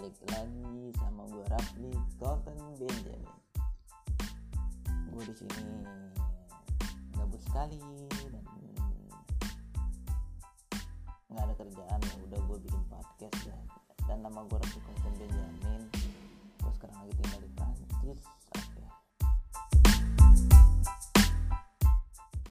balik lagi sama gue Rafli Cotton Benjamin. Gue di sini gabut sekali dan nggak ada kerjaan ya udah gue bikin podcast dan dan nama gue Rafli